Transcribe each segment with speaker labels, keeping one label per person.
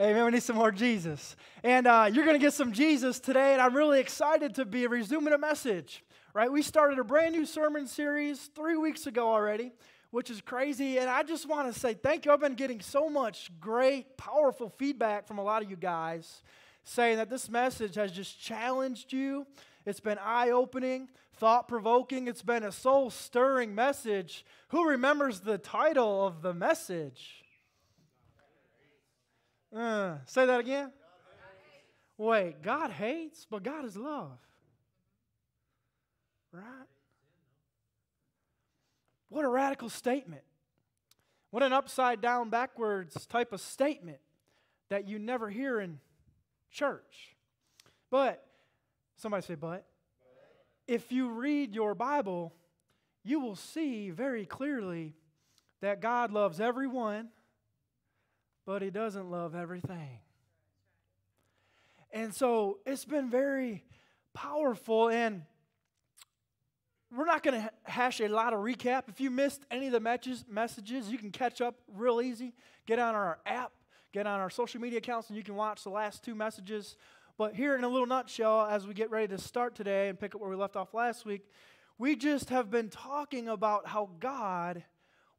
Speaker 1: Amen. We need some more Jesus. And uh, you're going to get some Jesus today, and I'm really excited to be resuming a message. Right? We started a brand new sermon series three weeks ago already, which is crazy. And I just want to say thank you. I've been getting so much great, powerful feedback from a lot of you guys saying that this message has just challenged you. It's been eye opening, thought provoking. It's been a soul stirring message. Who remembers the title of the message? Uh, say that again. Wait, God hates, but God is love. Right? What a radical statement. What an upside down, backwards type of statement that you never hear in church. But, somebody say, but. If you read your Bible, you will see very clearly that God loves everyone but he doesn't love everything. And so it's been very powerful, and we're not going to hash a lot of recap. If you missed any of the messages, you can catch up real easy. Get on our app, get on our social media accounts, and you can watch the last two messages. But here, in a little nutshell, as we get ready to start today and pick up where we left off last week, we just have been talking about how God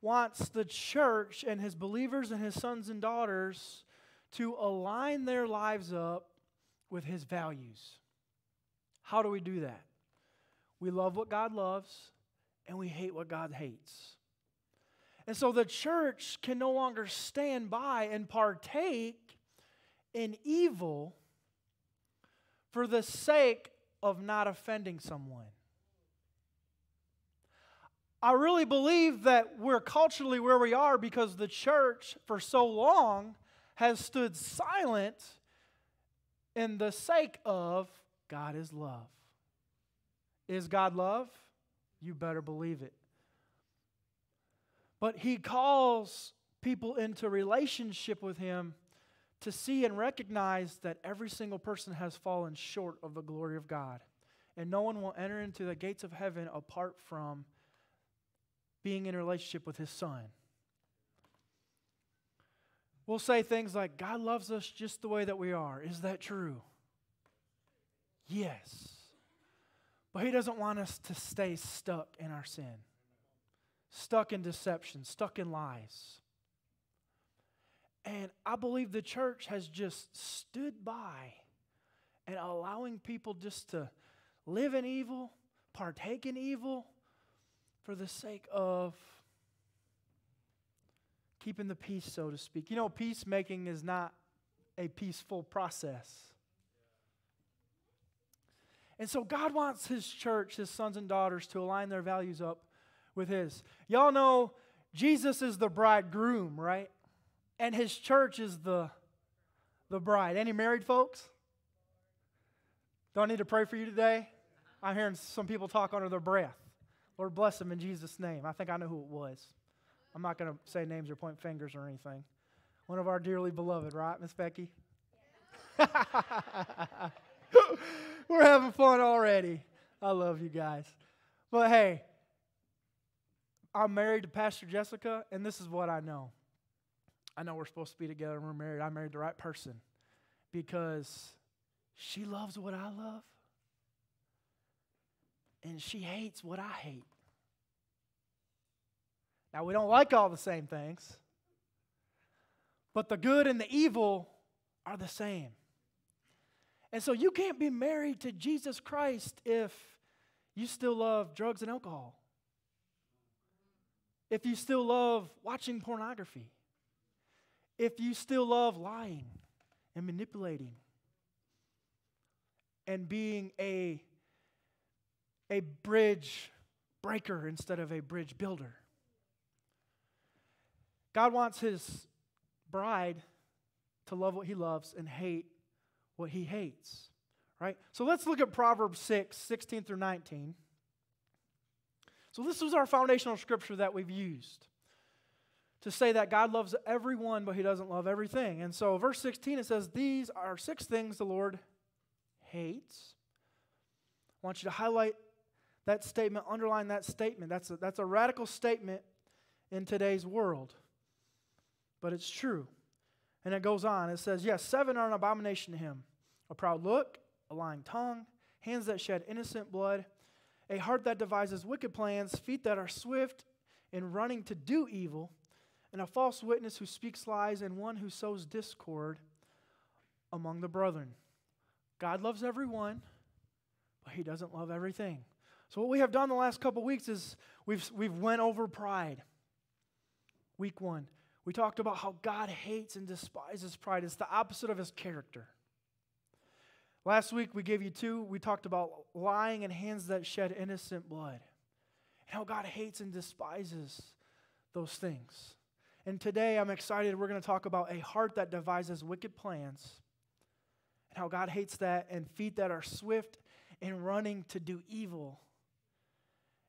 Speaker 1: wants the church and his believers and his sons and daughters to align their lives up with his values. How do we do that? We love what God loves and we hate what God hates. And so the church can no longer stand by and partake in evil for the sake of not offending someone. I really believe that we're culturally where we are because the church for so long has stood silent in the sake of God is love. Is God love? You better believe it. But He calls people into relationship with Him to see and recognize that every single person has fallen short of the glory of God. And no one will enter into the gates of heaven apart from being in a relationship with his son. We'll say things like, God loves us just the way that we are. Is that true? Yes. But he doesn't want us to stay stuck in our sin, stuck in deception, stuck in lies. And I believe the church has just stood by and allowing people just to live in evil, partake in evil, for the sake of keeping the peace, so to speak. You know, peacemaking is not a peaceful process. And so God wants His church, His sons and daughters, to align their values up with His. Y'all know Jesus is the bridegroom, right? And His church is the, the bride. Any married folks? Do I need to pray for you today? I'm hearing some people talk under their breath. Lord, bless them in Jesus' name. I think I know who it was. I'm not going to say names or point fingers or anything. One of our dearly beloved, right, Miss Becky? We're having fun already. I love you guys. But hey, I'm married to Pastor Jessica, and this is what I know. I know we're supposed to be together and we're married. I married the right person because she loves what I love and she hates what I hate. Now, we don't like all the same things, but the good and the evil are the same. And so you can't be married to Jesus Christ if you still love drugs and alcohol, if you still love watching pornography, if you still love lying and manipulating and being a a bridge breaker instead of a bridge builder. God wants his bride to love what he loves and hate what he hates. Right? So let's look at Proverbs 6, 16 through 19. So this was our foundational scripture that we've used to say that God loves everyone, but he doesn't love everything. And so, verse 16, it says, These are six things the Lord hates. I want you to highlight that statement, underline that statement. That's a, that's a radical statement in today's world, but it's true. And it goes on. It says, Yes, seven are an abomination to him a proud look, a lying tongue, hands that shed innocent blood, a heart that devises wicked plans, feet that are swift in running to do evil, and a false witness who speaks lies, and one who sows discord among the brethren. God loves everyone, but he doesn't love everything. So what we have done the last couple weeks is we've we've went over pride. Week 1. We talked about how God hates and despises pride. It's the opposite of his character. Last week we gave you two. We talked about lying and hands that shed innocent blood. And how God hates and despises those things. And today I'm excited. We're going to talk about a heart that devises wicked plans and how God hates that, and feet that are swift in running to do evil,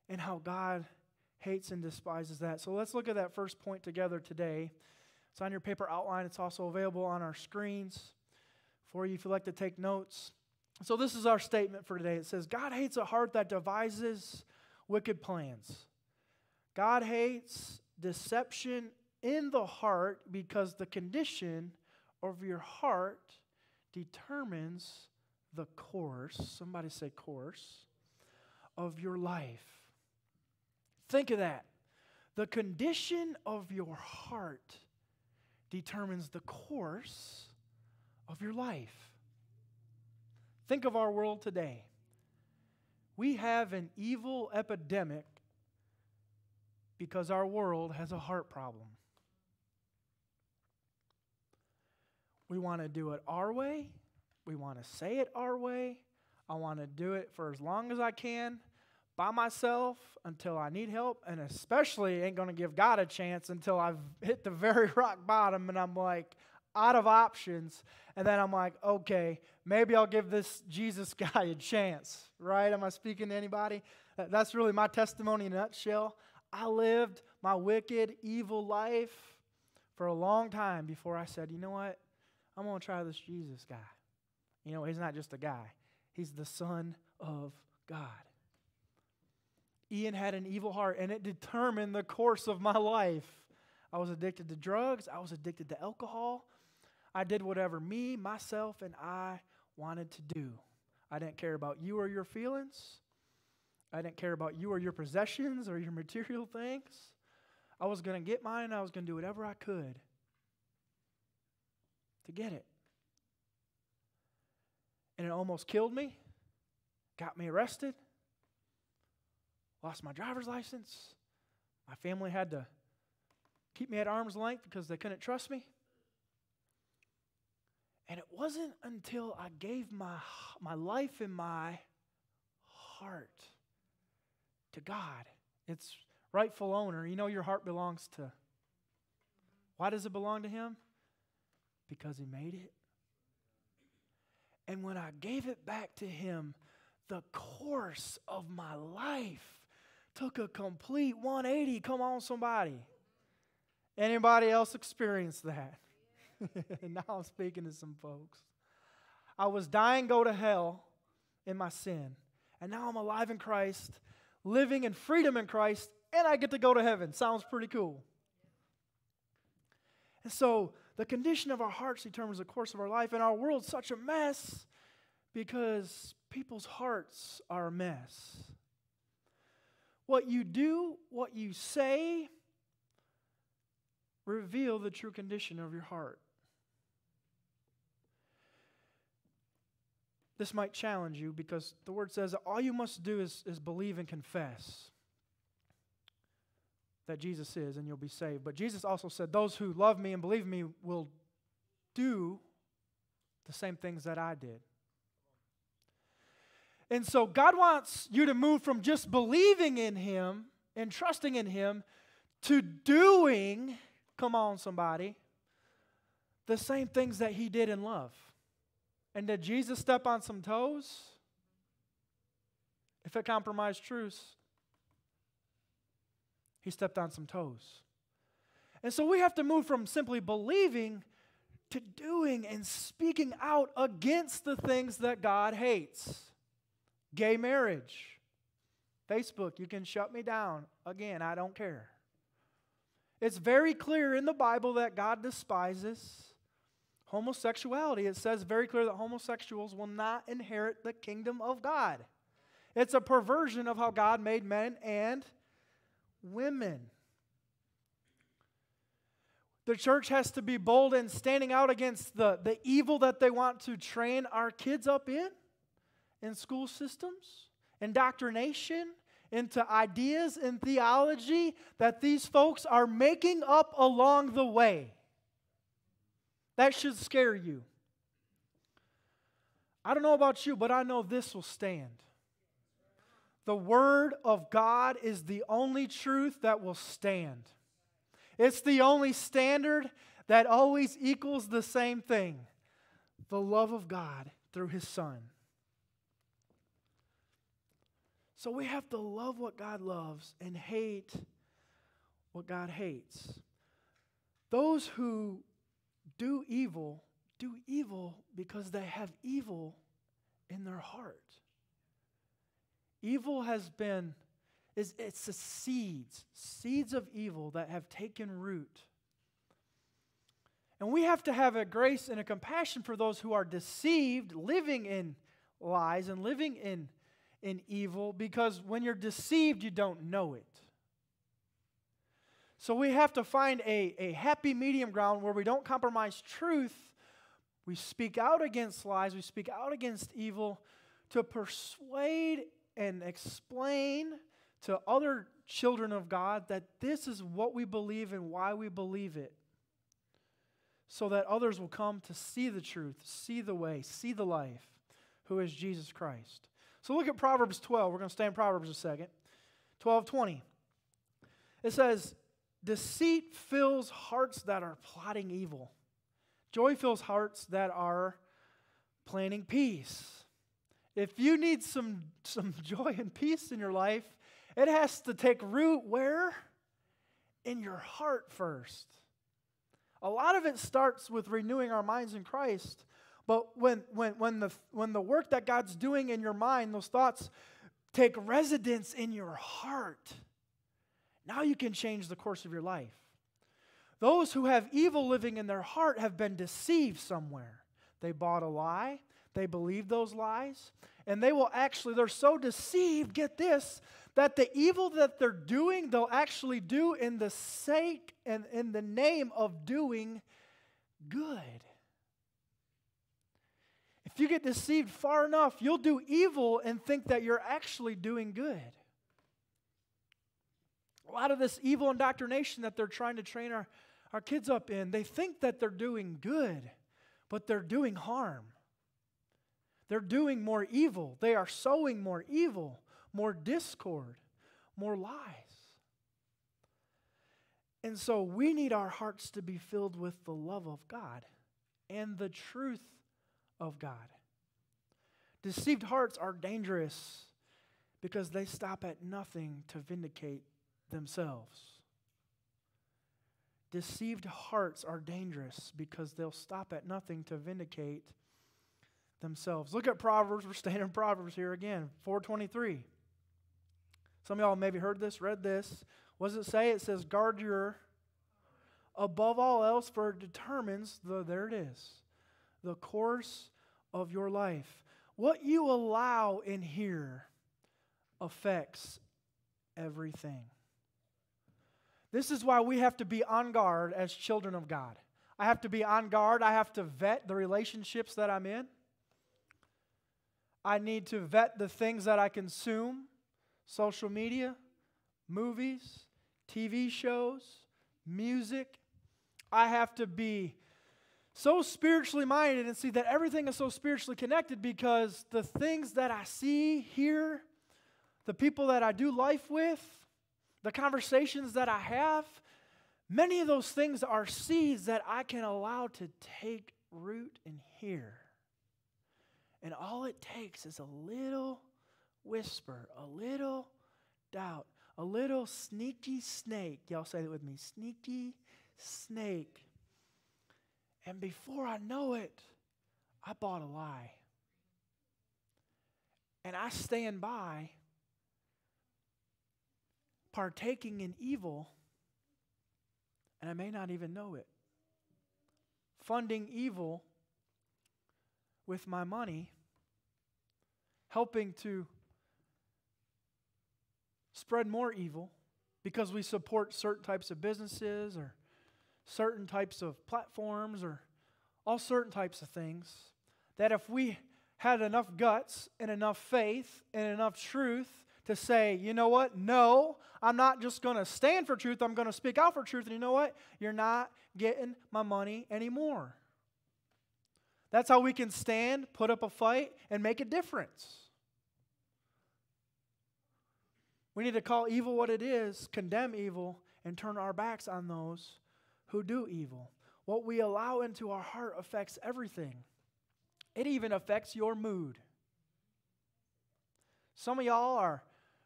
Speaker 1: and how God hates and despises that. So let's look at that first point together today. It's on your paper outline, it's also available on our screens for you if you'd like to take notes. So, this is our statement for today. It says, God hates a heart that devises wicked plans. God hates deception in the heart because the condition of your heart determines the course, somebody say course, of your life. Think of that. The condition of your heart determines the course of your life. Think of our world today. We have an evil epidemic because our world has a heart problem. We want to do it our way. We want to say it our way. I want to do it for as long as I can by myself until I need help, and especially ain't going to give God a chance until I've hit the very rock bottom and I'm like out of options. And then I'm like, okay, maybe I'll give this Jesus guy a chance, right? Am I speaking to anybody? That's really my testimony in a nutshell. I lived my wicked, evil life for a long time before I said, you know what? I'm going to try this Jesus guy. You know, he's not just a guy, he's the Son of God. Ian had an evil heart, and it determined the course of my life. I was addicted to drugs, I was addicted to alcohol. I did whatever me, myself, and I wanted to do. I didn't care about you or your feelings. I didn't care about you or your possessions or your material things. I was going to get mine, I was going to do whatever I could to get it. And it almost killed me, got me arrested, lost my driver's license. My family had to keep me at arm's length because they couldn't trust me. And it wasn't until I gave my, my life and my heart to God, its rightful owner. You know, your heart belongs to. Why does it belong to Him? because He made it. And when I gave it back to Him, the course of my life took a complete 180. Come on, somebody. Anybody else experienced that? now I'm speaking to some folks. I was dying, go to hell in my sin. And now I'm alive in Christ, living in freedom in Christ, and I get to go to heaven. Sounds pretty cool. And so the condition of our hearts determines the course of our life, and our world's such a mess because people's hearts are a mess. What you do, what you say, reveal the true condition of your heart. This might challenge you because the word says all you must do is, is believe and confess that Jesus is, and you'll be saved. But Jesus also said, Those who love me and believe me will do the same things that I did. And so God wants you to move from just believing in Him and trusting in Him to doing, come on, somebody, the same things that He did in love. And did Jesus step on some toes? If it compromised truths, he stepped on some toes. And so we have to move from simply believing to doing and speaking out against the things that God hates. Gay marriage. Facebook, you can shut me down. Again, I don't care. It's very clear in the Bible that God despises homosexuality. It says very clear that homosexuals will not inherit the kingdom of God. It's a perversion of how God made men and women. The church has to be bold in standing out against the, the evil that they want to train our kids up in, in school systems, indoctrination, into ideas and theology that these folks are making up along the way. That should scare you. I don't know about you, but I know this will stand. The Word of God is the only truth that will stand. It's the only standard that always equals the same thing the love of God through His Son. So we have to love what God loves and hate what God hates. Those who do evil do evil because they have evil in their heart. Evil has been is it's the seeds, seeds of evil that have taken root. And we have to have a grace and a compassion for those who are deceived, living in lies and living in, in evil, because when you're deceived, you don't know it. So we have to find a, a happy medium ground where we don't compromise truth. We speak out against lies, we speak out against evil to persuade and explain to other children of God that this is what we believe and why we believe it. So that others will come to see the truth, see the way, see the life, who is Jesus Christ. So look at Proverbs 12. We're going to stay in Proverbs a second. 12:20. It says, Deceit fills hearts that are plotting evil. Joy fills hearts that are planning peace. If you need some, some joy and peace in your life, it has to take root where? In your heart first. A lot of it starts with renewing our minds in Christ. But when, when, when, the, when the work that God's doing in your mind, those thoughts take residence in your heart, now you can change the course of your life. Those who have evil living in their heart have been deceived somewhere. They bought a lie, they believe those lies, and they will actually, they're so deceived, get this, that the evil that they're doing, they'll actually do in the sake and in the name of doing good. If you get deceived far enough, you'll do evil and think that you're actually doing good. A lot of this evil indoctrination that they're trying to train our, our kids up in, they think that they're doing good, but they're doing harm. They're doing more evil. They are sowing more evil, more discord, more lies. And so we need our hearts to be filled with the love of God and the truth of God. Deceived hearts are dangerous because they stop at nothing to vindicate themselves. Deceived hearts are dangerous because they'll stop at nothing to vindicate themselves. Look at Proverbs. We're staying in Proverbs here again. 423. Some of y'all maybe heard this, read this. What does it say? It says, guard your above all else, for it determines the there it is, the course of your life. What you allow in here affects everything. This is why we have to be on guard as children of God. I have to be on guard. I have to vet the relationships that I'm in. I need to vet the things that I consume social media, movies, TV shows, music. I have to be so spiritually minded and see that everything is so spiritually connected because the things that I see, hear, the people that I do life with, the conversations that I have, many of those things are seeds that I can allow to take root in here. And all it takes is a little whisper, a little doubt, a little sneaky snake. Y'all say it with me sneaky snake. And before I know it, I bought a lie. And I stand by partaking in evil, and I may not even know it. funding evil with my money, helping to spread more evil because we support certain types of businesses or certain types of platforms or all certain types of things, that if we had enough guts and enough faith and enough truth to say, you know what? No, I'm not just going to stand for truth. I'm going to speak out for truth. And you know what? You're not getting my money anymore. That's how we can stand, put up a fight, and make a difference. We need to call evil what it is, condemn evil, and turn our backs on those who do evil. What we allow into our heart affects everything, it even affects your mood. Some of y'all are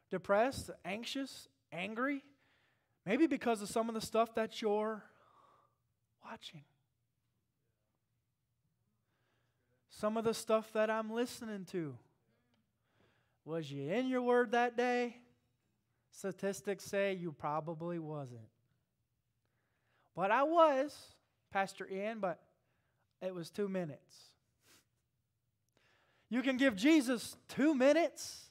Speaker 1: depressed, anxious, angry, maybe because of some of the stuff that you're watching. Some of the stuff that I'm listening to. Was you in your word that day? Statistics say you probably wasn't. But I was, Pastor Ian, but it was two minutes. You can give Jesus two minutes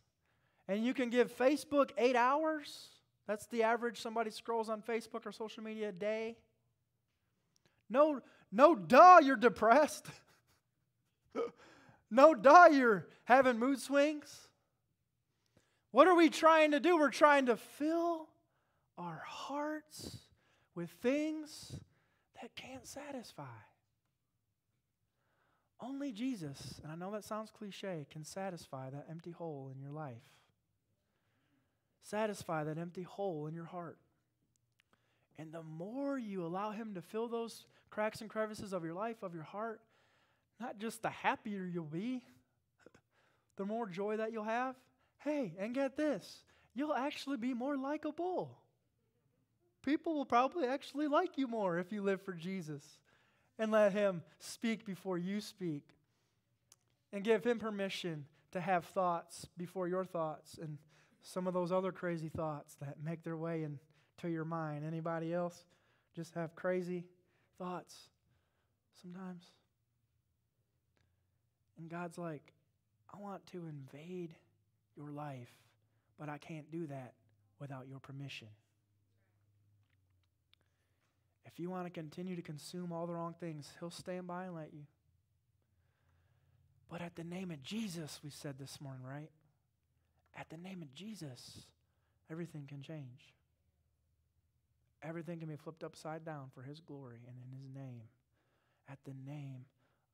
Speaker 1: and you can give Facebook eight hours. That's the average somebody scrolls on Facebook or social media a day. No, no, duh, you're depressed. no, duh, you're having mood swings. What are we trying to do? We're trying to fill our hearts with things that can't satisfy. Only Jesus, and I know that sounds cliche, can satisfy that empty hole in your life satisfy that empty hole in your heart. And the more you allow Him to fill those cracks and crevices of your life, of your heart, not just the happier you'll be, the more joy that you'll have. Hey, and get this you'll actually be more likable. People will probably actually like you more if you live for Jesus and let Him speak before you speak and give Him permission to have thoughts before your thoughts and some of those other crazy thoughts that make their way into your mind. Anybody else just have crazy thoughts sometimes? And God's like, I want to invade your life, but I can't do that without your permission. If you want to continue to consume all the wrong things, He'll stand by and let you. But at the name of Jesus, we said this morning, right? At the name of Jesus, everything can change. Everything can be flipped upside down for His glory and in His name. At the name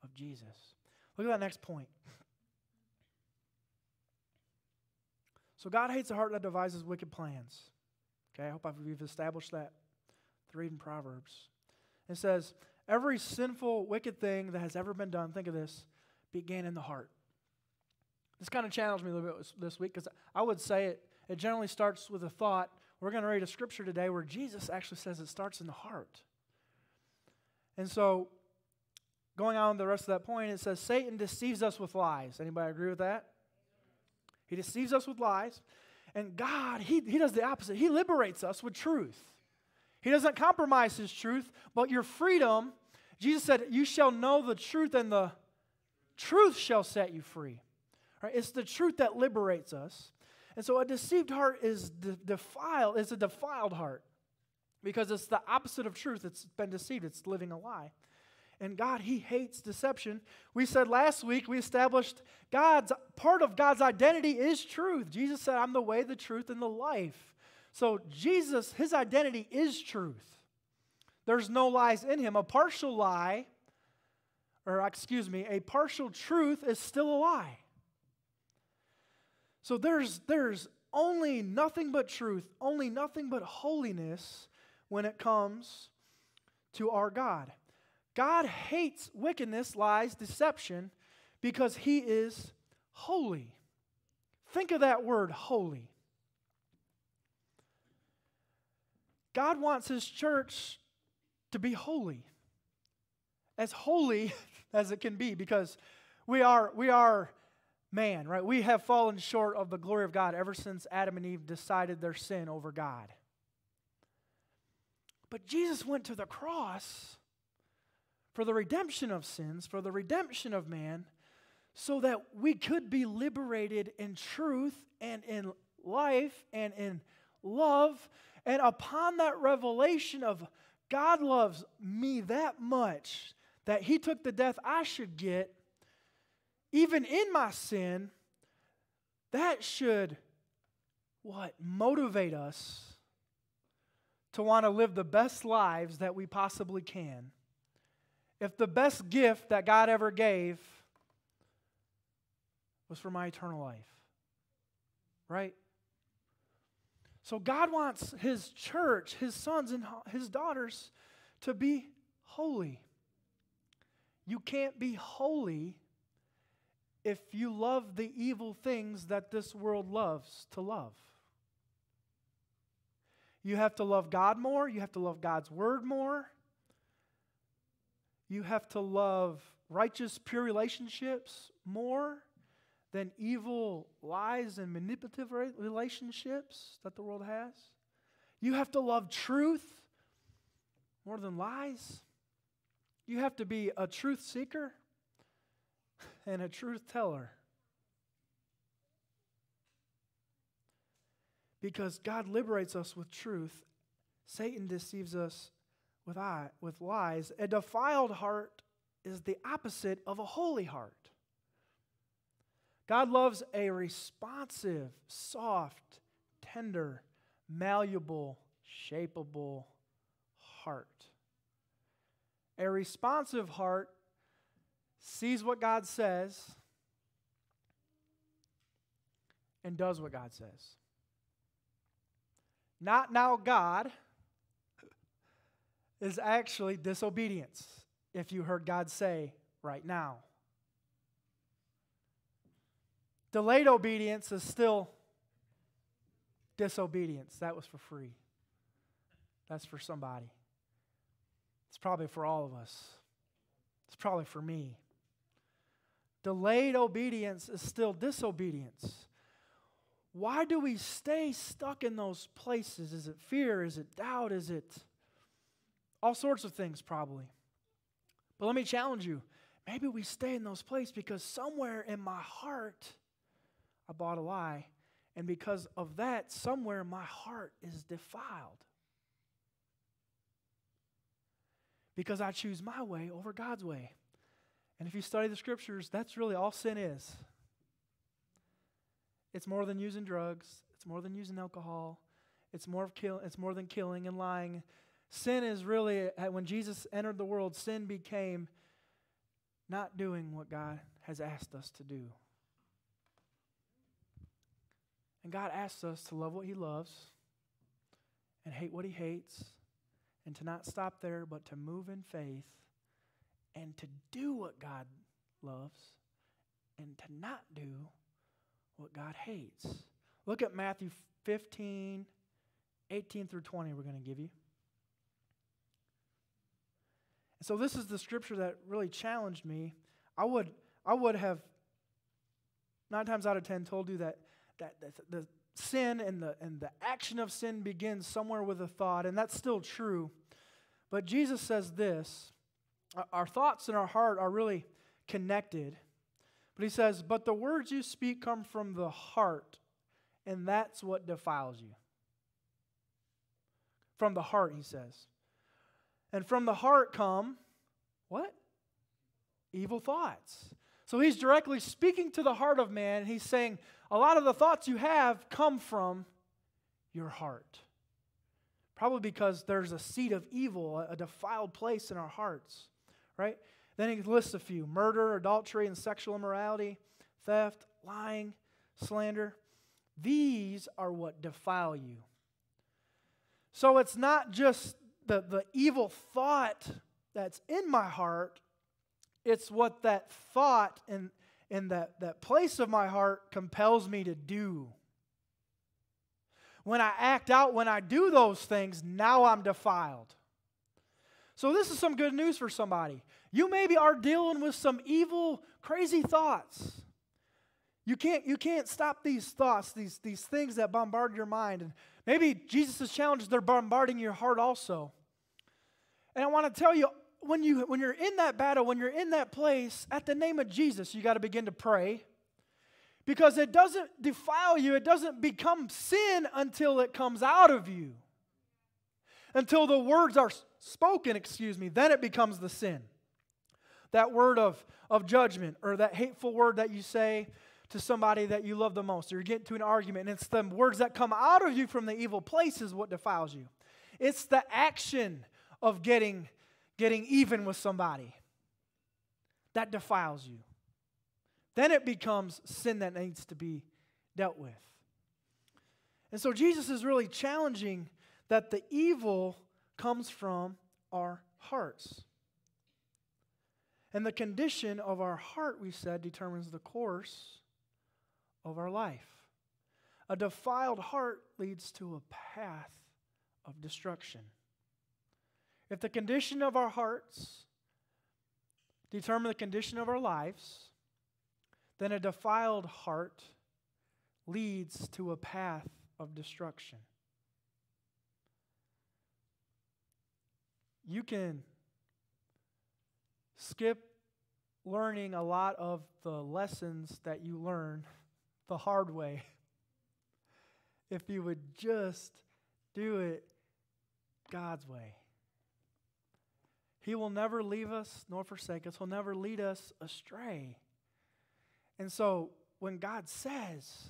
Speaker 1: of Jesus. Look at that next point. So God hates a heart that devises wicked plans. Okay, I hope we've established that through reading Proverbs. It says, every sinful, wicked thing that has ever been done, think of this, began in the heart. This kind of challenged me a little bit this week because I would say it, it generally starts with a thought. We're going to read a scripture today where Jesus actually says it starts in the heart. And so, going on the rest of that point, it says Satan deceives us with lies. Anybody agree with that? He deceives us with lies. And God, he, he does the opposite. He liberates us with truth. He doesn't compromise his truth, but your freedom, Jesus said, You shall know the truth, and the truth shall set you free. Right? It's the truth that liberates us. And so a deceived heart is de- defiled, it's a defiled heart because it's the opposite of truth. It's been deceived, it's living a lie. And God, He hates deception. We said last week, we established God's part of God's identity is truth. Jesus said, I'm the way, the truth, and the life. So Jesus, His identity is truth. There's no lies in Him. A partial lie, or excuse me, a partial truth is still a lie. So there's, there's only nothing but truth, only nothing but holiness when it comes to our God. God hates wickedness, lies, deception because he is holy. Think of that word, holy. God wants his church to be holy. As holy as it can be because we are we are man, right? We have fallen short of the glory of God ever since Adam and Eve decided their sin over God. But Jesus went to the cross for the redemption of sins, for the redemption of man, so that we could be liberated in truth and in life and in love. And upon that revelation of God loves me that much that he took the death I should get, even in my sin, that should what? Motivate us to want to live the best lives that we possibly can. If the best gift that God ever gave was for my eternal life, right? So God wants His church, His sons and His daughters to be holy. You can't be holy if you love the evil things that this world loves to love. You have to love God more. You have to love God's word more. You have to love righteous, pure relationships more than evil lies and manipulative relationships that the world has. You have to love truth more than lies. You have to be a truth seeker and a truth teller. Because God liberates us with truth, Satan deceives us with, eye, with lies. A defiled heart is the opposite of a holy heart. God loves a responsive, soft, tender, malleable, shapeable heart. A responsive heart sees what God says and does what God says. Not now, God is actually disobedience, if you heard God say right now. Delayed obedience is still disobedience. That was for free. That's for somebody. It's probably for all of us. It's probably for me. Delayed obedience is still disobedience. Why do we stay stuck in those places? Is it fear? Is it doubt? Is it all sorts of things, probably? But let me challenge you. Maybe we stay in those places because somewhere in my heart, I bought a lie. And because of that, somewhere my heart is defiled. Because I choose my way over God's way. And if you study the scriptures, that's really all sin is. It's more than using drugs, it's more than using alcohol, it's more, of kill, it's more than killing and lying. Sin is really, when Jesus entered the world, sin became not doing what God has asked us to do. And God asks us to love what He loves and hate what He hates, and to not stop there, but to move in faith and to do what God loves and to not do what God hates. Look at Matthew 15, 18 through 20, we're going to give you. so this is the scripture that really challenged me. I would, I would have nine times out of ten told you that, that, that the sin and the, and the action of sin begins somewhere with a thought, and that's still true. But Jesus says this our thoughts and our heart are really connected. But he says, But the words you speak come from the heart, and that's what defiles you. From the heart, he says. And from the heart come what? Evil thoughts. So he's directly speaking to the heart of man, he's saying, A lot of the thoughts you have come from your heart. Probably because there's a seed of evil, a defiled place in our hearts, right? Then he lists a few murder, adultery, and sexual immorality, theft, lying, slander. These are what defile you. So it's not just the, the evil thought that's in my heart, it's what that thought and, in that, that place of my heart compels me to do. When I act out, when I do those things, now I'm defiled. So, this is some good news for somebody. You maybe are dealing with some evil, crazy thoughts. You can't, you can't stop these thoughts, these, these things that bombard your mind. And maybe Jesus' challenges, they're bombarding your heart also. And I want to tell you, when, you, when you're in that battle, when you're in that place, at the name of Jesus, you got to begin to pray because it doesn't defile you, it doesn't become sin until it comes out of you. Until the words are spoken, excuse me, then it becomes the sin. That word of, of judgment or that hateful word that you say to somebody that you love the most, or you get into an argument, and it's the words that come out of you from the evil places what defiles you. It's the action of getting, getting even with somebody that defiles you. Then it becomes sin that needs to be dealt with. And so Jesus is really challenging that the evil comes from our hearts. And the condition of our heart, we said, determines the course of our life. A defiled heart leads to a path of destruction. If the condition of our hearts determine the condition of our lives, then a defiled heart leads to a path of destruction. You can skip learning a lot of the lessons that you learn the hard way if you would just do it God's way. He will never leave us nor forsake us, He'll never lead us astray. And so when God says,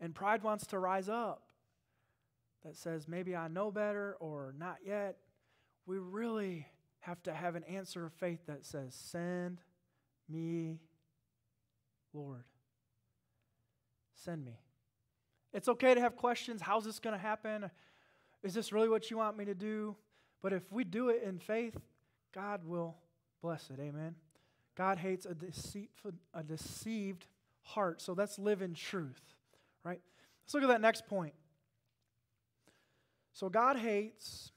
Speaker 1: and pride wants to rise up, that says, maybe I know better or not yet, we really have to have an answer of faith that says, Send me, Lord. Send me. It's okay to have questions. How's this going to happen? Is this really what you want me to do? But if we do it in faith, God will bless it. Amen. God hates a deceitful, a deceived heart. So let's live in truth, right? Let's look at that next point. So God hates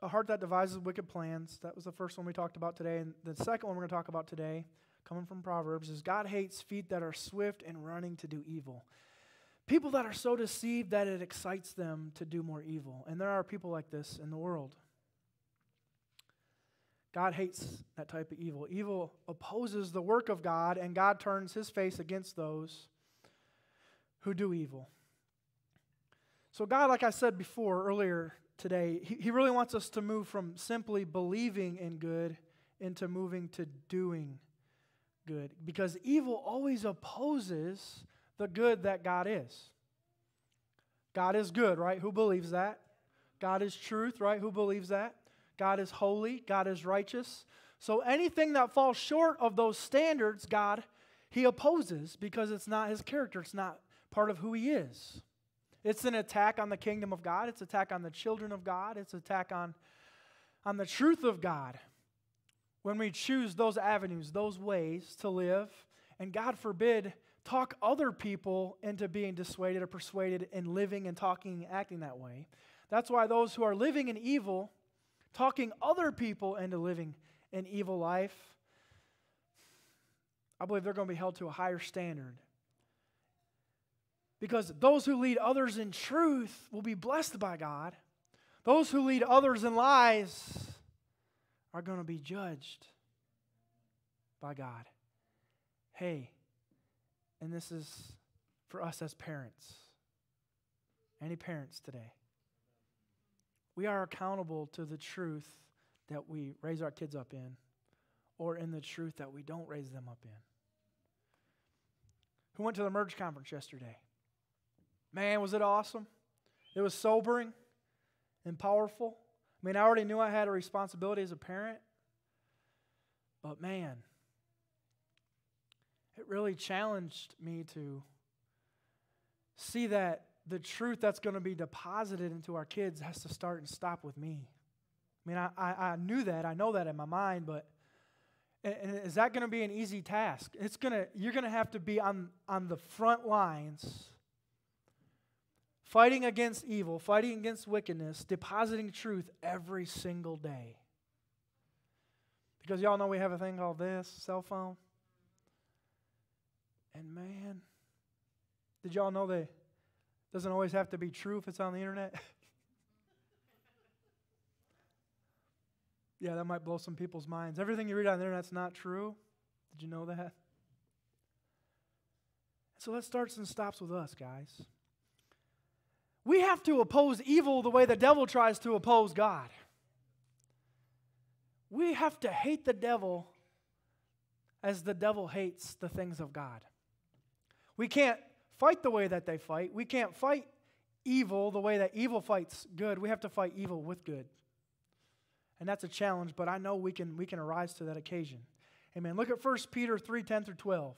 Speaker 1: a heart that devises wicked plans. That was the first one we talked about today. And the second one we're going to talk about today, coming from Proverbs, is God hates feet that are swift and running to do evil. People that are so deceived that it excites them to do more evil. And there are people like this in the world. God hates that type of evil. Evil opposes the work of God, and God turns his face against those who do evil. So, God, like I said before earlier today, he, he really wants us to move from simply believing in good into moving to doing good. Because evil always opposes the good that God is. God is good, right? Who believes that? God is truth, right? Who believes that? God is holy, God is righteous. So anything that falls short of those standards, God, He opposes because it's not His character, it's not part of who He is. It's an attack on the kingdom of God, it's attack on the children of God, it's attack on, on the truth of God. When we choose those avenues, those ways to live, and God forbid, talk other people into being dissuaded or persuaded and living and talking and acting that way. That's why those who are living in evil, talking other people into living an evil life, I believe they're going to be held to a higher standard. Because those who lead others in truth will be blessed by God. Those who lead others in lies are going to be judged by God. Hey, and this is for us as parents. Any parents today? We are accountable to the truth that we raise our kids up in, or in the truth that we don't raise them up in. Who went to the merge conference yesterday? Man, was it awesome? It was sobering and powerful. I mean, I already knew I had a responsibility as a parent, but man, really challenged me to see that the truth that's going to be deposited into our kids has to start and stop with me. I mean, I, I, I knew that, I know that in my mind, but and is that going to be an easy task? It's gonna you're going to have to be on on the front lines, fighting against evil, fighting against wickedness, depositing truth every single day. Because y'all know we have a thing called this cell phone. And man, did y'all know that doesn't always have to be true if it's on the internet? Yeah, that might blow some people's minds. Everything you read on the internet's not true. Did you know that? So that starts and stops with us, guys. We have to oppose evil the way the devil tries to oppose God. We have to hate the devil as the devil hates the things of God. We can't fight the way that they fight. We can't fight evil the way that evil fights good. We have to fight evil with good. And that's a challenge, but I know we can, we can arise to that occasion. Amen. Look at 1 Peter 3 10 through 12.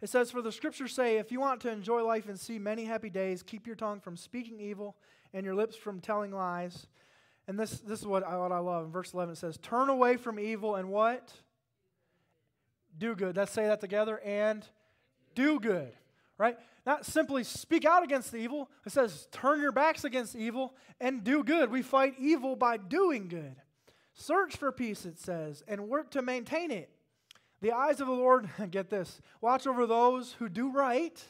Speaker 1: It says, For the scriptures say, if you want to enjoy life and see many happy days, keep your tongue from speaking evil and your lips from telling lies. And this, this is what I, what I love. In verse 11, it says, Turn away from evil and what? Do good. Let's say that together. And do good. Right? Not simply speak out against the evil. It says, Turn your backs against evil and do good. We fight evil by doing good. Search for peace, it says, and work to maintain it. The eyes of the Lord, get this, watch over those who do right.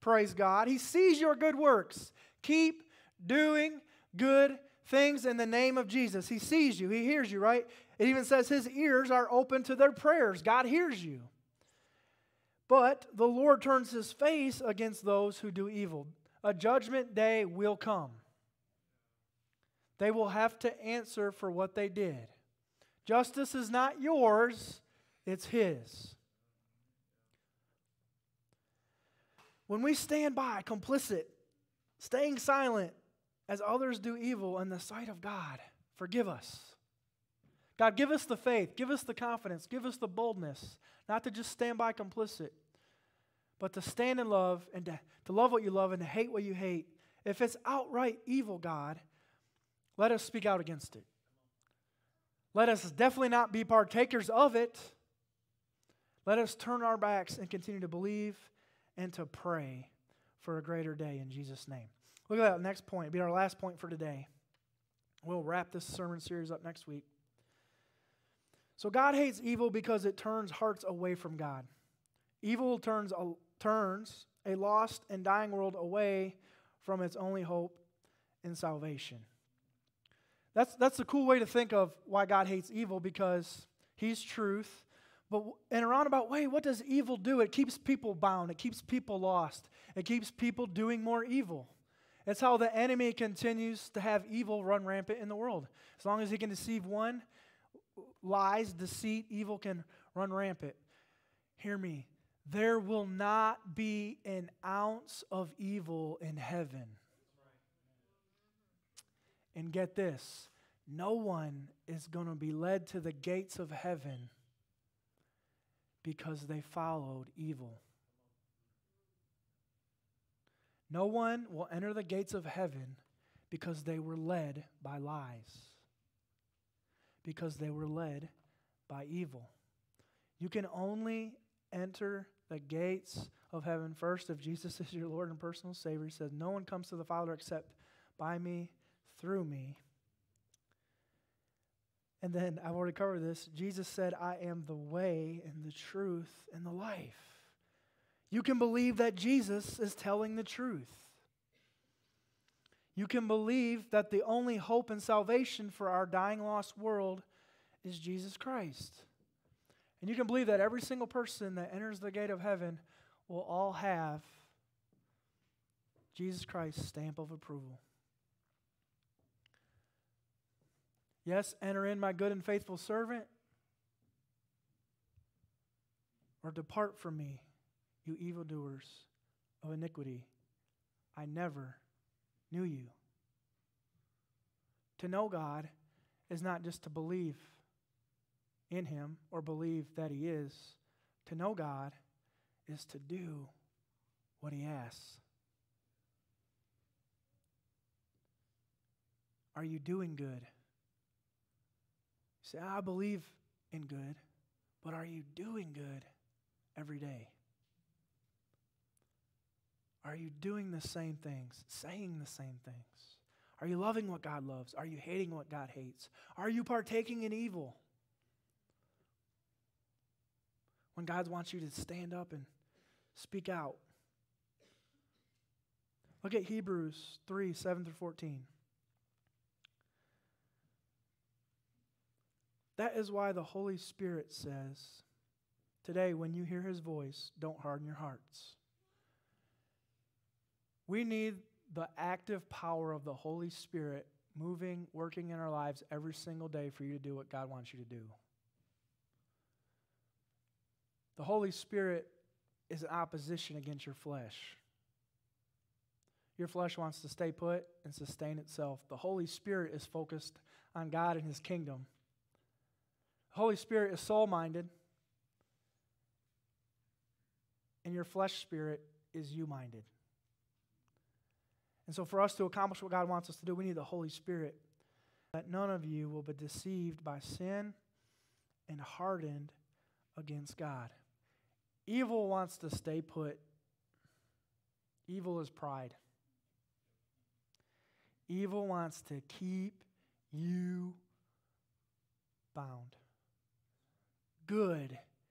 Speaker 1: Praise God. He sees your good works. Keep doing good things in the name of Jesus. He sees you, He hears you, right? It even says His ears are open to their prayers. God hears you. But the Lord turns His face against those who do evil. A judgment day will come. They will have to answer for what they did. Justice is not yours, it's His. When we stand by complicit, staying silent as others do evil in the sight of God, forgive us. God, give us the faith, give us the confidence, give us the boldness, not to just stand by complicit, but to stand in love and to, to love what you love and to hate what you hate. If it's outright evil, God, let us speak out against it. Let us definitely not be partakers of it. Let us turn our backs and continue to believe and to pray for a greater day in Jesus' name. Look at that next point. It'll be our last point for today. We'll wrap this sermon series up next week. So, God hates evil because it turns hearts away from God. Evil turns turns a lost and dying world away from its only hope in salvation. That's, that's a cool way to think of why God hates evil because He's truth but in a roundabout way, what does evil do? It keeps people bound, it keeps people lost, it keeps people doing more evil. It's how the enemy continues to have evil run rampant in the world. As long as he can deceive one, lies, deceit, evil can run rampant. Hear me. There will not be an ounce of evil in heaven. And get this no one is going to be led to the gates of heaven because they followed evil. No one will enter the gates of heaven because they were led by lies, because they were led by evil. You can only enter the gates of heaven first if Jesus is your Lord and personal Savior. He says, No one comes to the Father except by me, through me. And then I've already covered this. Jesus said, I am the way and the truth and the life. You can believe that Jesus is telling the truth. You can believe that the only hope and salvation for our dying, lost world is Jesus Christ. And you can believe that every single person that enters the gate of heaven will all have Jesus Christ's stamp of approval. Yes, enter in, my good and faithful servant. Or depart from me, you evildoers of iniquity. I never knew you. To know God is not just to believe in Him or believe that He is. To know God is to do what He asks. Are you doing good? say, I believe in good, but are you doing good every day? Are you doing the same things, saying the same things? Are you loving what God loves? Are you hating what God hates? Are you partaking in evil? When God wants you to stand up and speak out. Look at Hebrews 3 7 through 14. That is why the Holy Spirit says, Today, when you hear his voice, don't harden your hearts. We need the active power of the Holy Spirit moving, working in our lives every single day for you to do what God wants you to do. The Holy Spirit is an opposition against your flesh. Your flesh wants to stay put and sustain itself. The Holy Spirit is focused on God and His kingdom. The Holy Spirit is soul minded, and your flesh spirit is you minded. And so, for us to accomplish what God wants us to do, we need the Holy Spirit. That none of you will be deceived by sin and hardened against God. Evil wants to stay put. Evil is pride. Evil wants to keep you bound. Good